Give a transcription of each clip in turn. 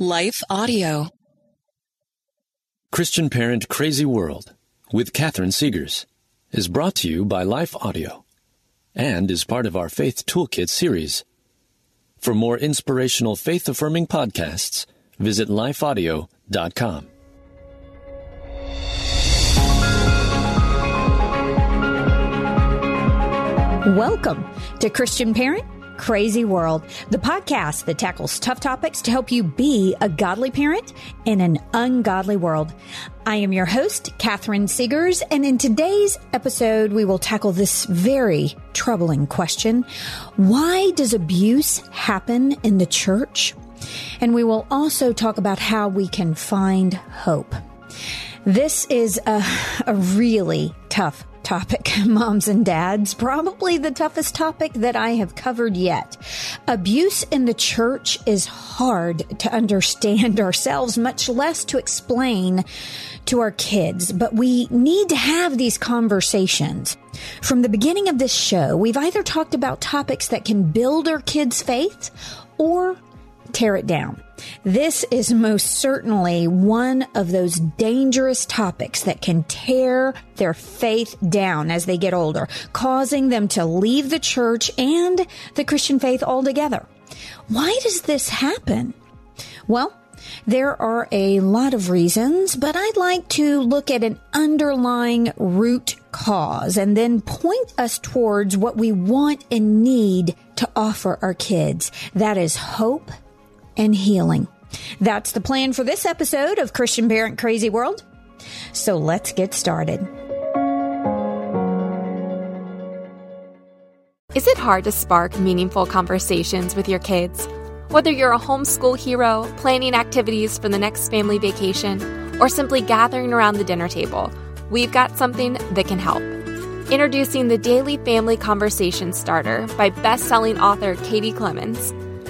Life Audio. Christian Parent Crazy World with Catherine Segars is brought to you by Life Audio and is part of our Faith Toolkit series. For more inspirational faith affirming podcasts, visit lifeaudio.com. Welcome to Christian Parent Crazy World, the podcast that tackles tough topics to help you be a godly parent in an ungodly world. I am your host, Catherine Segars, and in today's episode, we will tackle this very troubling question. Why does abuse happen in the church? And we will also talk about how we can find hope. This is a, a really tough topic, moms and dads, probably the toughest topic that I have covered yet. Abuse in the church is hard to understand ourselves, much less to explain to our kids, but we need to have these conversations. From the beginning of this show, we've either talked about topics that can build our kids' faith or tear it down. This is most certainly one of those dangerous topics that can tear their faith down as they get older, causing them to leave the church and the Christian faith altogether. Why does this happen? Well, there are a lot of reasons, but I'd like to look at an underlying root cause and then point us towards what we want and need to offer our kids. That is hope and healing. That's the plan for this episode of Christian Parent Crazy World. So let's get started. Is it hard to spark meaningful conversations with your kids? Whether you're a homeschool hero, planning activities for the next family vacation, or simply gathering around the dinner table, we've got something that can help. Introducing the Daily Family Conversation Starter by best-selling author Katie Clemens.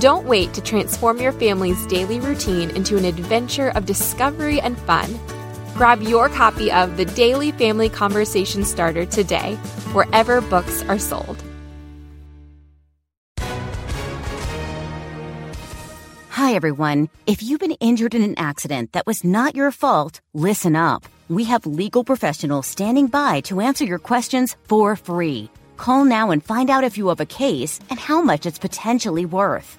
Don't wait to transform your family's daily routine into an adventure of discovery and fun. Grab your copy of the Daily Family Conversation Starter today, wherever books are sold. Hi, everyone. If you've been injured in an accident that was not your fault, listen up. We have legal professionals standing by to answer your questions for free. Call now and find out if you have a case and how much it's potentially worth.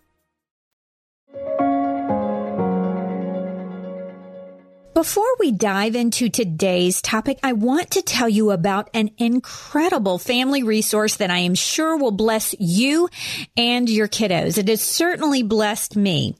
Before we dive into today's topic, I want to tell you about an incredible family resource that I am sure will bless you and your kiddos. It has certainly blessed me.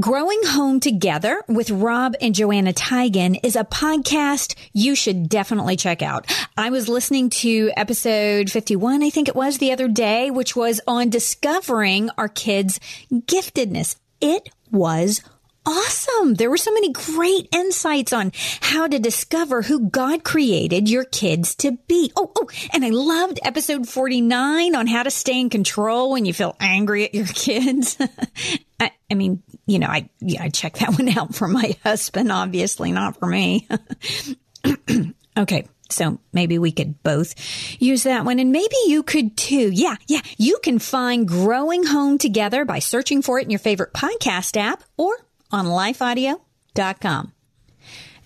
Growing Home Together with Rob and Joanna Teigen is a podcast you should definitely check out. I was listening to episode 51, I think it was the other day, which was on discovering our kids' giftedness. It was awesome. There were so many great insights on how to discover who God created your kids to be. Oh, oh, and I loved episode 49 on how to stay in control when you feel angry at your kids. I, I, mean, you know, I, yeah, I checked that one out for my husband, obviously not for me. okay. So maybe we could both use that one and maybe you could too. Yeah. Yeah. You can find Growing Home Together by searching for it in your favorite podcast app or on lifeaudio.com.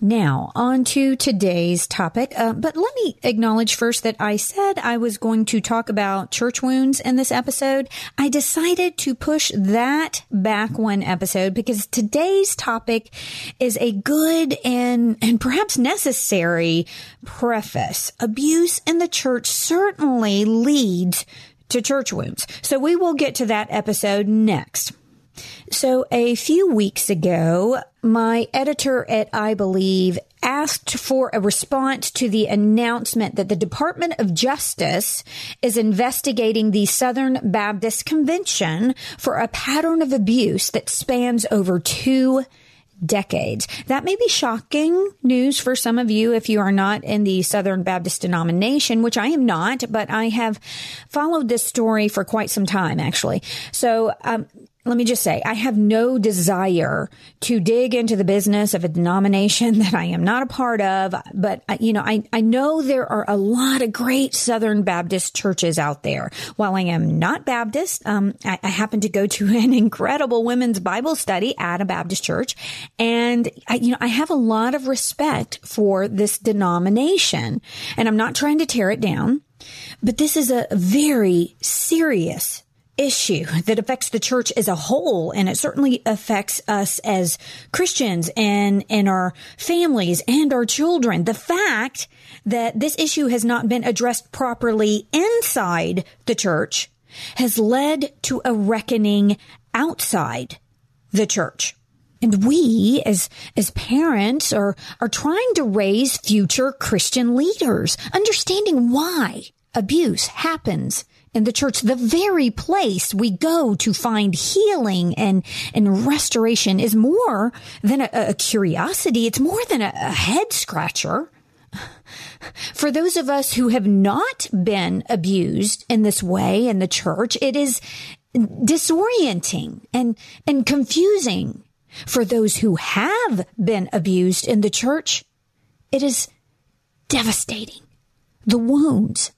Now, on to today's topic. Uh, but let me acknowledge first that I said I was going to talk about church wounds in this episode. I decided to push that back one episode because today's topic is a good and, and perhaps necessary preface. Abuse in the church certainly leads to church wounds. So we will get to that episode next. So a few weeks ago, my editor at I Believe asked for a response to the announcement that the Department of Justice is investigating the Southern Baptist Convention for a pattern of abuse that spans over two decades. That may be shocking news for some of you if you are not in the Southern Baptist denomination, which I am not, but I have followed this story for quite some time, actually. So, um, let me just say, I have no desire to dig into the business of a denomination that I am not a part of. But, uh, you know, I, I know there are a lot of great Southern Baptist churches out there. While I am not Baptist, um, I, I happen to go to an incredible women's Bible study at a Baptist church. And, I, you know, I have a lot of respect for this denomination. And I'm not trying to tear it down. But this is a very serious issue that affects the church as a whole and it certainly affects us as Christians and and our families and our children. The fact that this issue has not been addressed properly inside the church has led to a reckoning outside the church. And we as as parents are are trying to raise future Christian leaders understanding why abuse happens in the church, the very place we go to find healing and, and restoration is more than a, a curiosity. It's more than a, a head scratcher. For those of us who have not been abused in this way in the church, it is disorienting and, and confusing. For those who have been abused in the church, it is devastating. The wounds,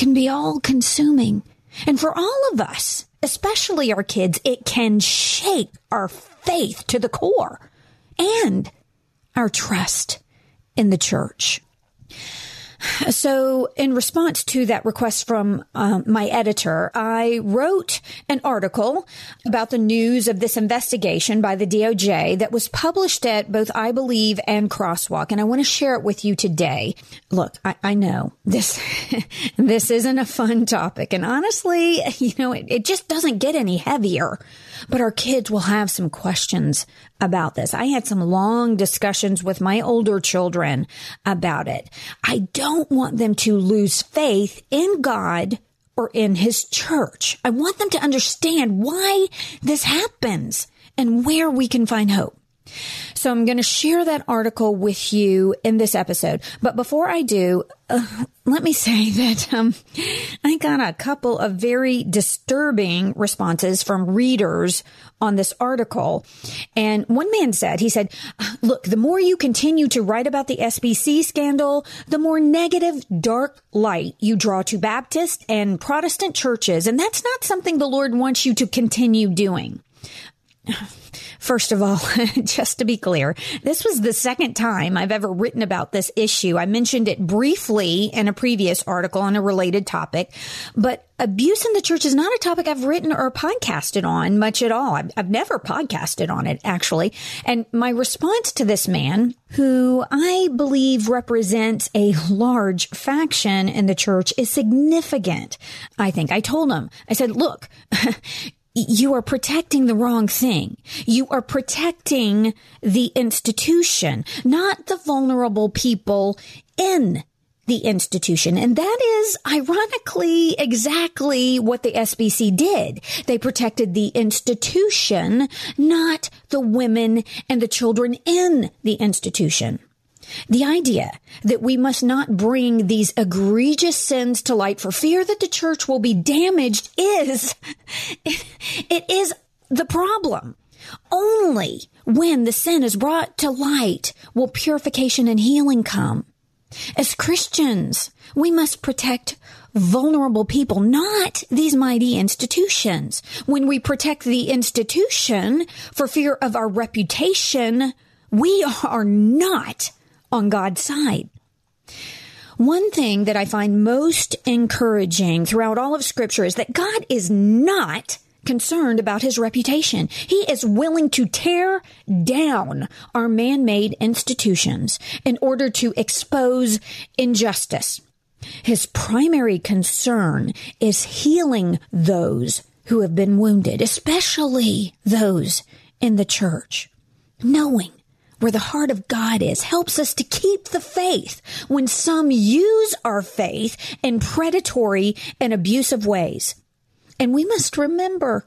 can be all consuming. And for all of us, especially our kids, it can shake our faith to the core and our trust in the church. So, in response to that request from um, my editor, I wrote an article about the news of this investigation by the DOJ that was published at both I Believe and Crosswalk, and I want to share it with you today. Look, I, I know this this isn't a fun topic, and honestly, you know, it, it just doesn't get any heavier. But our kids will have some questions about this. I had some long discussions with my older children about it. I don't want them to lose faith in God or in his church. I want them to understand why this happens and where we can find hope. So I'm going to share that article with you in this episode. But before I do, uh, let me say that um, I got a couple of very disturbing responses from readers on this article. And one man said, he said, look, the more you continue to write about the SBC scandal, the more negative, dark light you draw to Baptist and Protestant churches. And that's not something the Lord wants you to continue doing. First of all, just to be clear, this was the second time I've ever written about this issue. I mentioned it briefly in a previous article on a related topic, but abuse in the church is not a topic I've written or podcasted on much at all. I've, I've never podcasted on it, actually. And my response to this man, who I believe represents a large faction in the church, is significant. I think I told him, I said, look, you are protecting the wrong thing. You are protecting the institution, not the vulnerable people in the institution. And that is ironically exactly what the SBC did. They protected the institution, not the women and the children in the institution. The idea that we must not bring these egregious sins to light for fear that the church will be damaged is, it is the problem. Only when the sin is brought to light will purification and healing come. As Christians, we must protect vulnerable people, not these mighty institutions. When we protect the institution for fear of our reputation, we are not on God's side. One thing that I find most encouraging throughout all of scripture is that God is not concerned about his reputation. He is willing to tear down our man-made institutions in order to expose injustice. His primary concern is healing those who have been wounded, especially those in the church. Knowing where the heart of God is helps us to keep the faith when some use our faith in predatory and abusive ways. And we must remember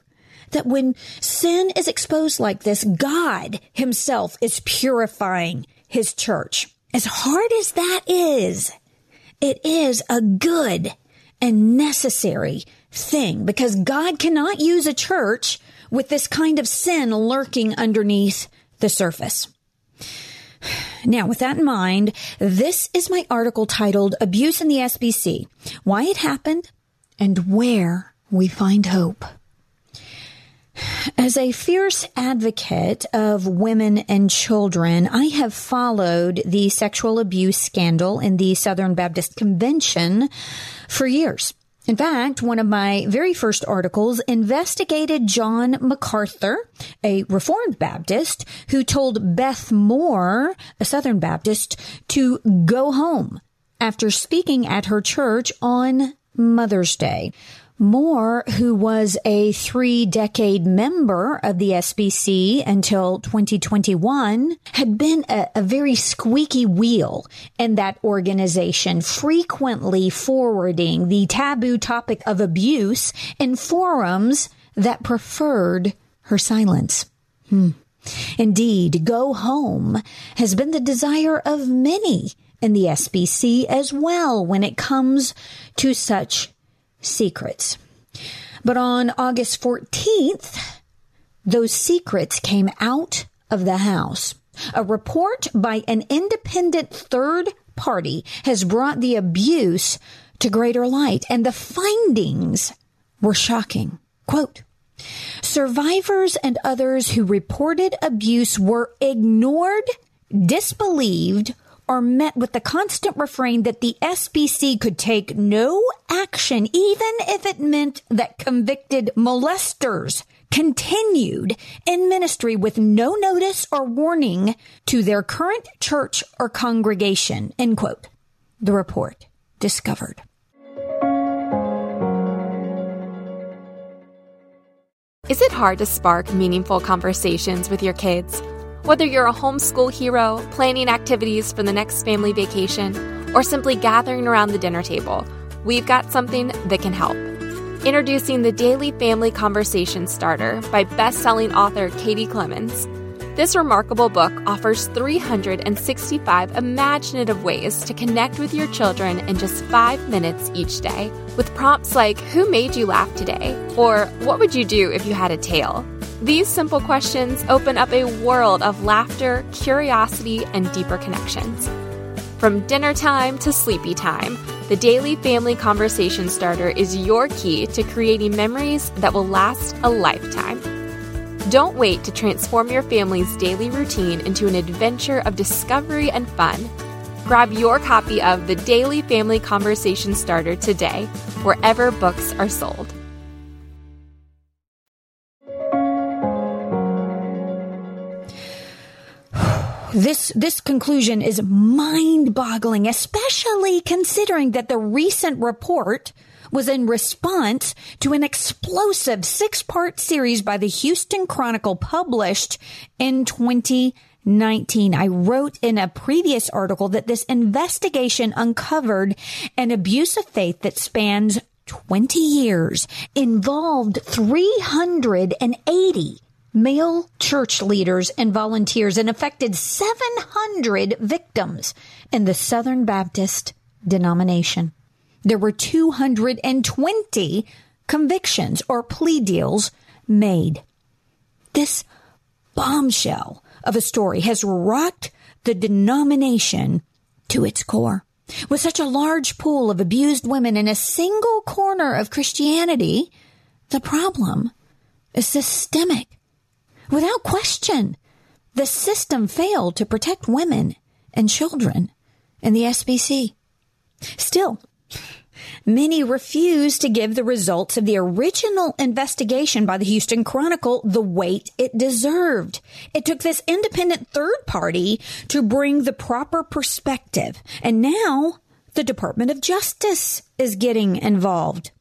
that when sin is exposed like this, God himself is purifying his church. As hard as that is, it is a good and necessary thing because God cannot use a church with this kind of sin lurking underneath the surface. Now, with that in mind, this is my article titled Abuse in the SBC Why It Happened and Where We Find Hope. As a fierce advocate of women and children, I have followed the sexual abuse scandal in the Southern Baptist Convention for years. In fact, one of my very first articles investigated John MacArthur, a Reformed Baptist, who told Beth Moore, a Southern Baptist, to go home after speaking at her church on Mother's Day. Moore, who was a three decade member of the SBC until 2021, had been a, a, very squeaky wheel in that organization, frequently forwarding the taboo topic of abuse in forums that preferred her silence. Hmm. Indeed, go home has been the desire of many in the SBC as well when it comes to such secrets. But on August 14th, those secrets came out of the House. A report by an independent third party has brought the abuse to greater light, and the findings were shocking. Quote, Survivors and others who reported abuse were ignored, disbelieved, are met with the constant refrain that the SBC could take no action, even if it meant that convicted molesters continued in ministry with no notice or warning to their current church or congregation. End quote. The report discovered. Is it hard to spark meaningful conversations with your kids? Whether you're a homeschool hero, planning activities for the next family vacation, or simply gathering around the dinner table, we've got something that can help. Introducing the Daily Family Conversation Starter by best-selling author Katie Clemens. This remarkable book offers 365 imaginative ways to connect with your children in just five minutes each day, with prompts like Who made you laugh today? or What would you do if you had a tail? These simple questions open up a world of laughter, curiosity, and deeper connections. From dinner time to sleepy time, the Daily Family Conversation Starter is your key to creating memories that will last a lifetime. Don't wait to transform your family's daily routine into an adventure of discovery and fun. Grab your copy of the Daily Family Conversation Starter today, wherever books are sold. This, this conclusion is mind boggling, especially considering that the recent report was in response to an explosive six part series by the Houston Chronicle published in 2019. I wrote in a previous article that this investigation uncovered an abuse of faith that spans 20 years, involved 380 male church leaders and volunteers and affected 700 victims in the Southern Baptist denomination. There were 220 convictions or plea deals made. This bombshell of a story has rocked the denomination to its core. With such a large pool of abused women in a single corner of Christianity, the problem is systemic Without question, the system failed to protect women and children in the SBC. Still, many refuse to give the results of the original investigation by the Houston Chronicle the weight it deserved. It took this independent third party to bring the proper perspective. And now the Department of Justice is getting involved.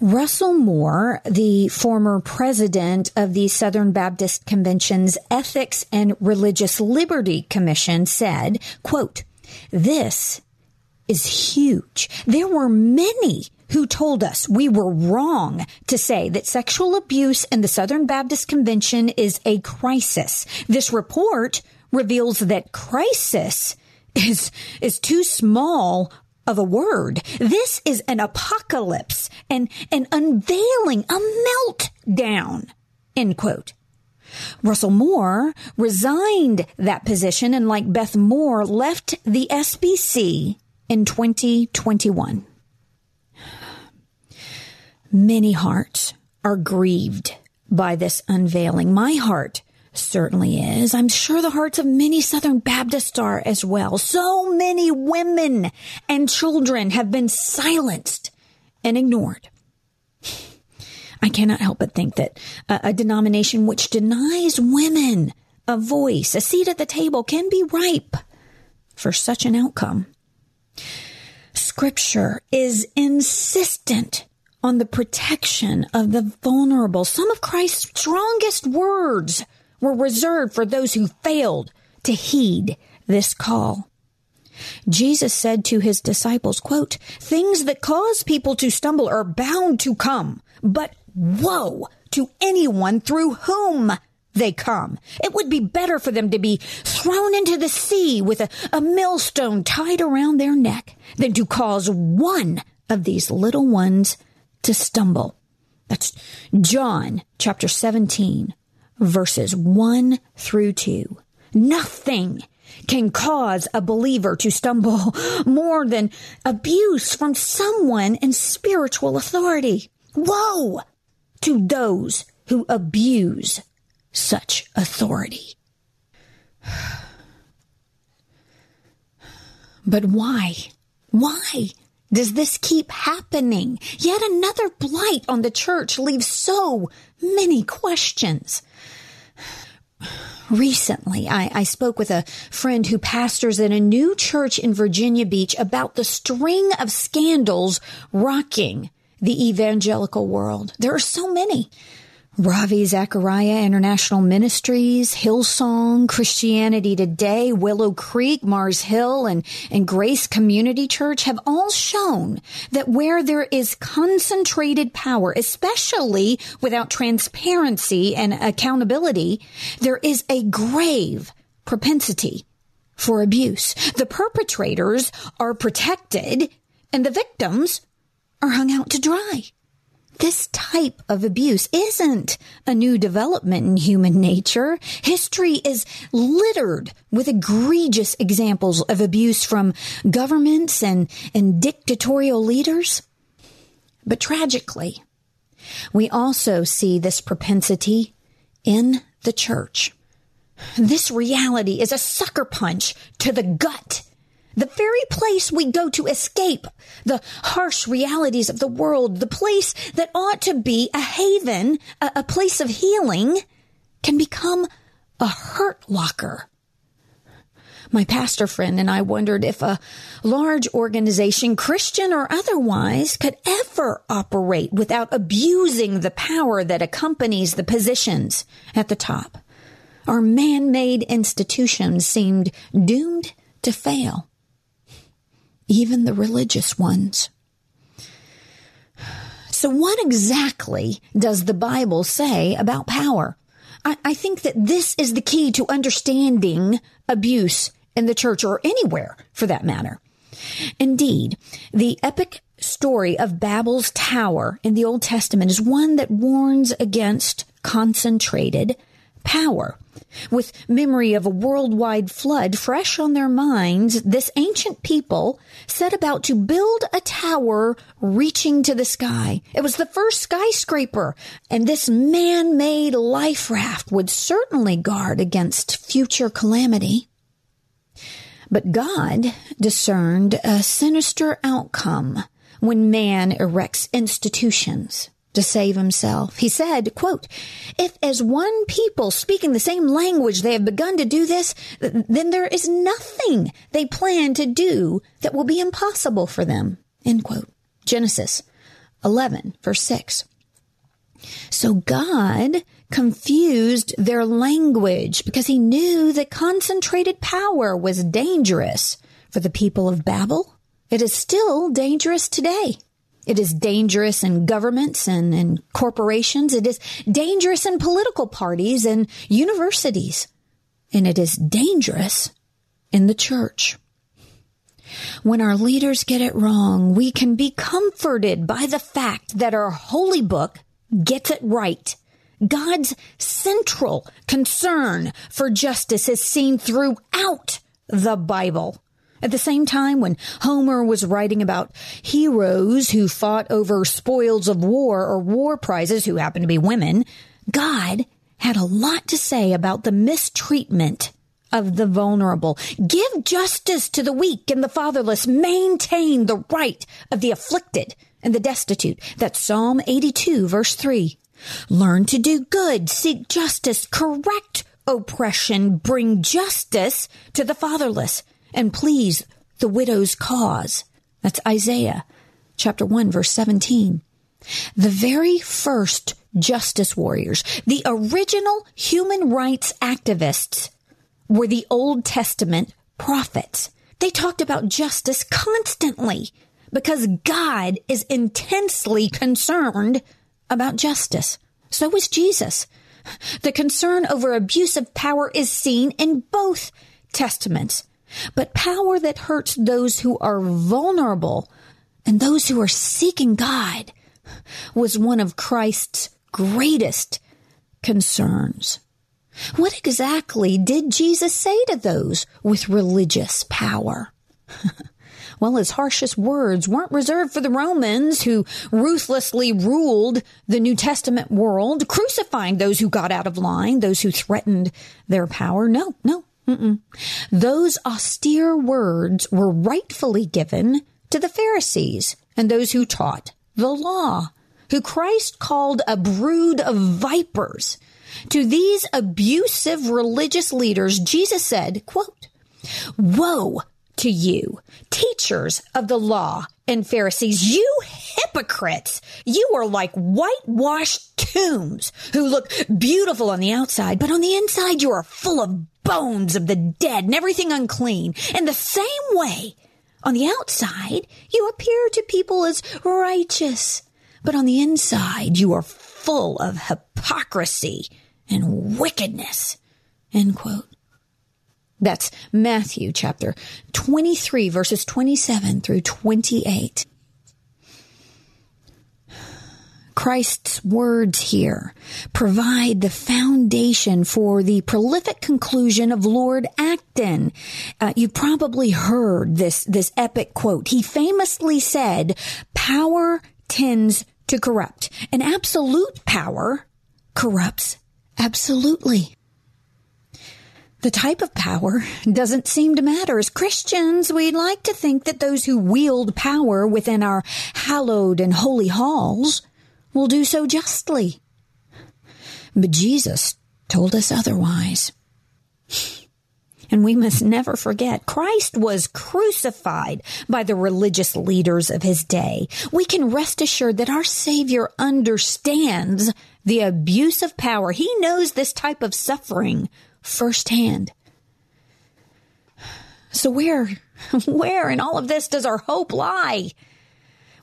Russell Moore, the former president of the Southern Baptist Convention's Ethics and Religious Liberty Commission said, quote, this is huge. There were many who told us we were wrong to say that sexual abuse in the Southern Baptist Convention is a crisis. This report reveals that crisis is, is too small of a word. This is an apocalypse and an unveiling, a meltdown. End quote. Russell Moore resigned that position and like Beth Moore left the SBC in 2021. Many hearts are grieved by this unveiling. My heart certainly is. I'm sure the hearts of many Southern Baptists are as well. So many women and children have been silenced and ignored. I cannot help but think that a, a, denomination which denies women a voice, a seat at the table, can be ripe for such an outcome. Scripture is insistent on the protection of the vulnerable. Some of Christ's strongest words were reserved for those who failed to heed this call. Jesus said to his disciples, quote, things that cause people to stumble are bound to come, but woe to anyone through whom they come. It would be better for them to be thrown into the sea with a, a millstone tied around their neck than to cause one of these little ones to stumble. That's John chapter 17, verses 1 through 2. Nothing can cause a believer to stumble more than abuse from someone in spiritual authority. Woe to those who abuse such authority. But why? Why does this keep happening? Yet another blight on the church leaves so many questions. Recently, I, I, spoke with a friend who pastors in a new church in Virginia Beach about the string of scandals rocking the evangelical world. There are so many. Ravi Zacharias International Ministries, Hillsong, Christianity Today, Willow Creek, Mars Hill, and, and Grace Community Church have all shown that where there is concentrated power, especially without transparency and accountability, there is a grave propensity for abuse. The perpetrators are protected and the victims are hung out to dry. This type of abuse isn't a new development in human nature. History is littered with egregious examples of abuse from governments and, and dictatorial leaders. But tragically, we also see this propensity in the church. This reality is a sucker punch to the gut the very place we go to escape the harsh realities of the world, the place that ought to be a haven, a, a place of healing, can become a hurt locker. My pastor friend and I wondered if a large organization, Christian or otherwise, could ever operate without abusing the power that accompanies the positions at the top. Our man-made institutions seemed doomed to fail even the religious ones. So, what exactly does the Bible say about power? I, I, think that this is the key to understanding abuse in the church or anywhere for that matter. Indeed, the epic story of Babel's tower in the Old Testament is one that warns against concentrated power. With memory of a worldwide flood fresh on their minds, this ancient people set about to build a tower reaching to the sky. It was the first skyscraper, and this man-made life raft would certainly guard against future calamity. But God discerned a sinister outcome when man erects institutions to save himself. He said, quote, if as one people speaking the same language they have begun to do this, then there is nothing they plan to do that will be impossible for them. End quote. Genesis 11 verse 6. So God confused their language because he knew that concentrated power was dangerous for the people of Babel. It is still dangerous today. It is dangerous in governments and in corporations. It is dangerous in political parties and universities. And it is dangerous in the church. When our leaders get it wrong, we can be comforted by the fact that our holy book gets it right. God's central concern for justice is seen throughout the Bible. At the same time, when Homer was writing about heroes who fought over spoils of war or war prizes who happened to be women, God had a lot to say about the mistreatment of the vulnerable. Give justice to the weak and the fatherless. Maintain the right of the afflicted and the destitute. That's Psalm 82 verse 3. Learn to do good, seek justice, correct oppression, bring justice to the fatherless, and please the widow's cause. That's Isaiah chapter 1 verse 17. The very first justice warriors, the original human rights activists were the Old Testament prophets. They talked about justice constantly because God is intensely concerned about justice. So is Jesus. The concern over abuse of power is seen in both testaments. But power that hurts those who are vulnerable and those who are seeking God was one of Christ's greatest concerns. What exactly did Jesus say to those with religious power? well, his harshest words weren't reserved for the Romans who ruthlessly ruled the New Testament world, crucifying those who got out of line, those who threatened their power. No, no. Mm-mm. Those austere words were rightfully given to the Pharisees and those who taught the law, who Christ called a brood of vipers to these abusive religious leaders, Jesus said, quote, Woe to you, teachers of the law and Pharisees, you hypocrites! You are like whitewashed tombs who look beautiful on the outside, but on the inside you are full of bones of the dead and everything unclean. In the same way, on the outside, you appear to people as righteous, but on the inside you are full of hypocrisy and wickedness. End quote. That's Matthew chapter 23 verses 27 through 28. Christ's words here provide the foundation for the prolific conclusion of Lord Acton. Uh, you've probably heard this, this epic quote. He famously said, power tends to corrupt and absolute power corrupts Absolutely. The type of power doesn't seem to matter. As Christians, we'd like to think that those who wield power within our hallowed and holy halls will do so justly. But Jesus told us otherwise. And we must never forget, Christ was crucified by the religious leaders of his day. We can rest assured that our Savior understands the abuse of power. He knows this type of suffering firsthand. So where, where in all of this does our hope lie?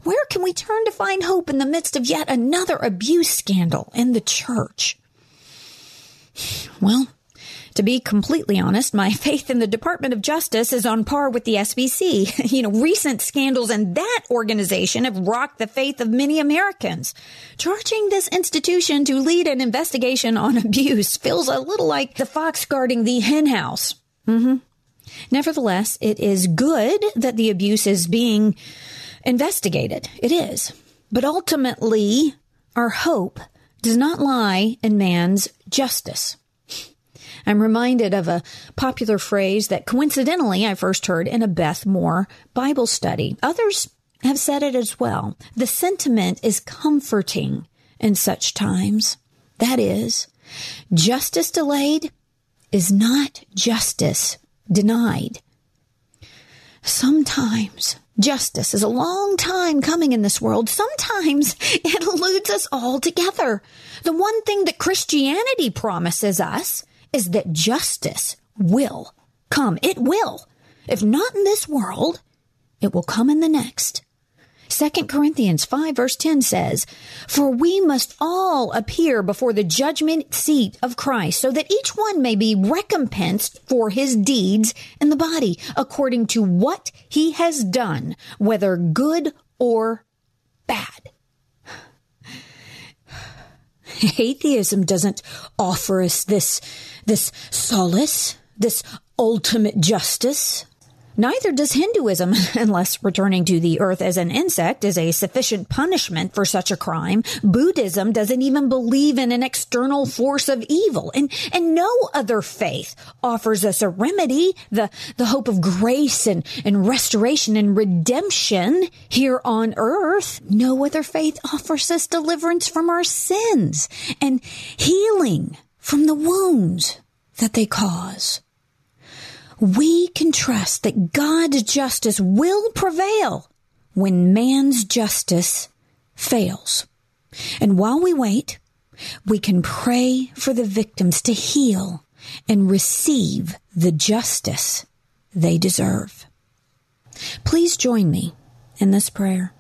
Where can we turn to find hope in the midst of yet another abuse scandal in the church? Well, to be completely honest, my faith in the Department of Justice is on par with the SBC. you know, recent scandals in that organization have rocked the faith of many Americans. Charging this institution to lead an investigation on abuse feels a little like the fox guarding the henhouse. Mm-hmm. Nevertheless, it is good that the abuse is being investigated. It is. But ultimately, our hope does not lie in man's justice. I'm reminded of a popular phrase that coincidentally I first heard in a Beth Moore Bible study. Others have said it as well. The sentiment is comforting in such times. That is, justice delayed is not justice denied. Sometimes justice is a long time coming in this world. Sometimes it eludes us altogether. The one thing that Christianity promises us is that justice will come. It will. If not in this world, it will come in the next. 2 Corinthians 5 verse 10 says, For we must all appear before the judgment seat of Christ, so that each one may be recompensed for his deeds in the body, according to what he has done, whether good or bad. Atheism doesn't offer us this, this solace, this ultimate justice. Neither does Hinduism, unless returning to the earth as an insect is a sufficient punishment for such a crime. Buddhism doesn't even believe in an external force of evil, and, and no other faith offers us a remedy, the, the hope of grace and, and restoration and redemption here on earth. No other faith offers us deliverance from our sins and healing from the wounds that they cause we can trust that God's justice will prevail when man's justice fails. And while we wait, we can pray for the victims to heal and receive the justice they deserve. Please join me in this prayer.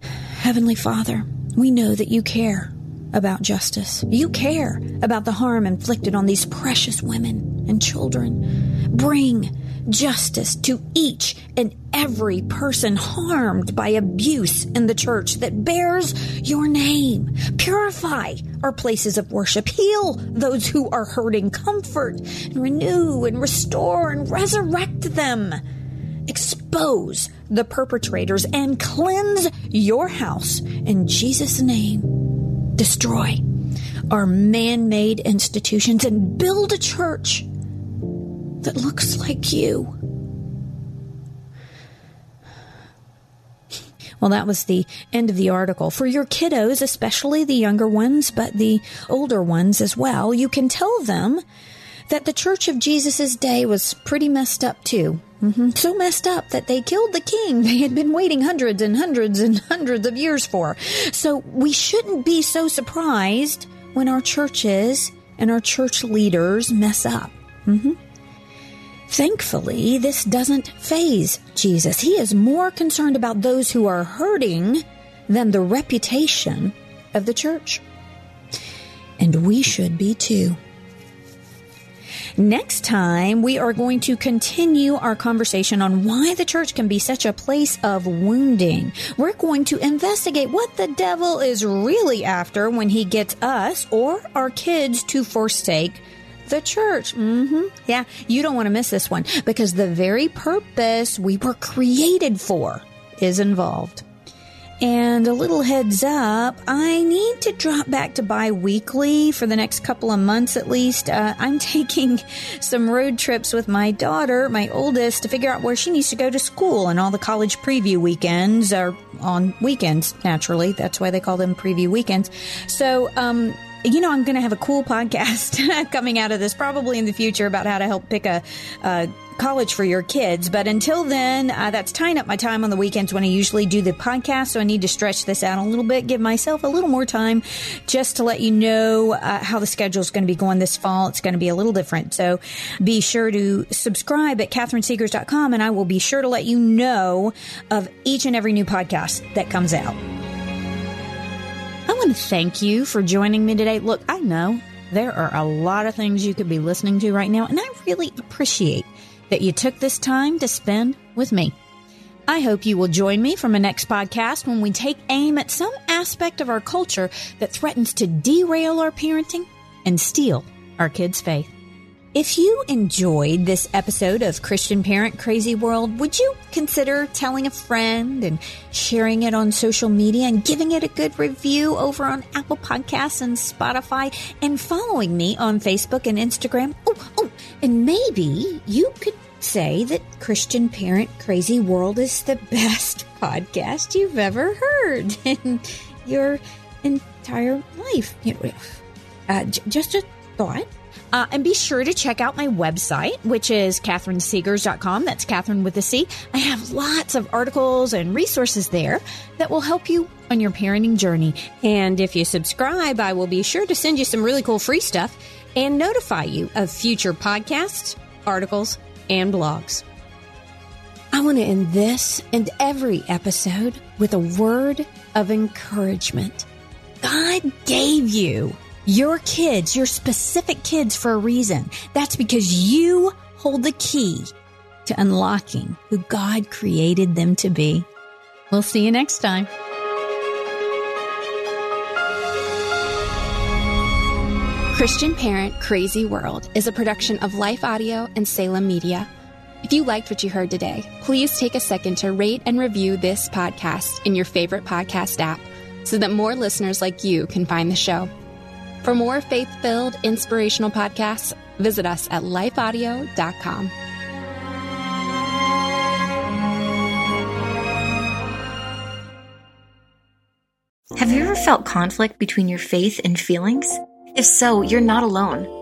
Heavenly Father, we know that you care about justice. You care about the harm inflicted on these precious women and children. Bring justice to each and every person harmed by abuse in the church that bears your name. Purify our places of worship. Heal those who are hurting. Comfort and renew and restore and resurrect them. Expose the perpetrators and cleanse your house in Jesus' name destroy our man made institutions and build a church that looks like you. Well, that was the end of the article. For your kiddos, especially the younger ones, but the older ones as well, you can tell them that the Church of Jesus' day was pretty messed up too. Mm-hmm. So messed up that they killed the king they had been waiting hundreds and hundreds and hundreds of years for. So we shouldn't be so surprised when our churches and our church leaders mess up. Mm-hmm. Thankfully, this doesn't faze Jesus. He is more concerned about those who are hurting than the reputation of the church. And we should be too. Next time, we are going to continue our conversation on why the church can be such a place of wounding. We're going to investigate what the devil is really after when he gets us or our kids to forsake the church. Mm-hmm. Yeah, you don't want to miss this one because the very purpose we were created for is involved. And a little heads up, I need to drop back to bi weekly for the next couple of months at least. Uh, I'm taking some road trips with my daughter, my oldest, to figure out where she needs to go to school. And all the college preview weekends are on weekends, naturally. That's why they call them preview weekends. So, um, you know, I'm going to have a cool podcast coming out of this probably in the future about how to help pick a, a college for your kids. But until then, uh, that's tying up my time on the weekends when I usually do the podcast. So I need to stretch this out a little bit, give myself a little more time just to let you know uh, how the schedule is going to be going this fall. It's going to be a little different. So be sure to subscribe at catherinesegars.com and I will be sure to let you know of each and every new podcast that comes out. To thank you for joining me today. Look, I know there are a lot of things you could be listening to right now, and I really appreciate that you took this time to spend with me. I hope you will join me for my next podcast when we take aim at some aspect of our culture that threatens to derail our parenting and steal our kids' faith. If you enjoyed this episode of Christian Parent Crazy World, would you consider telling a friend and sharing it on social media and giving it a good review over on Apple Podcasts and Spotify and following me on Facebook and Instagram? Oh, oh, and maybe you could say that Christian Parent Crazy World is the best podcast you've ever heard in your entire life. Uh, just a thought. Uh, and be sure to check out my website, which is catherinesegars.com. That's Catherine with a C. I have lots of articles and resources there that will help you on your parenting journey. And if you subscribe, I will be sure to send you some really cool free stuff and notify you of future podcasts, articles, and blogs. I want to end this and every episode with a word of encouragement. God gave you your kids, your specific kids for a reason. That's because you hold the key to unlocking who God created them to be. We'll see you next time. Christian Parent Crazy World is a production of Life Audio and Salem Media. If you liked what you heard today, please take a second to rate and review this podcast in your favorite podcast app so that more listeners like you can find the show. For more faith filled, inspirational podcasts, visit us at lifeaudio.com. Have you ever felt conflict between your faith and feelings? If so, you're not alone.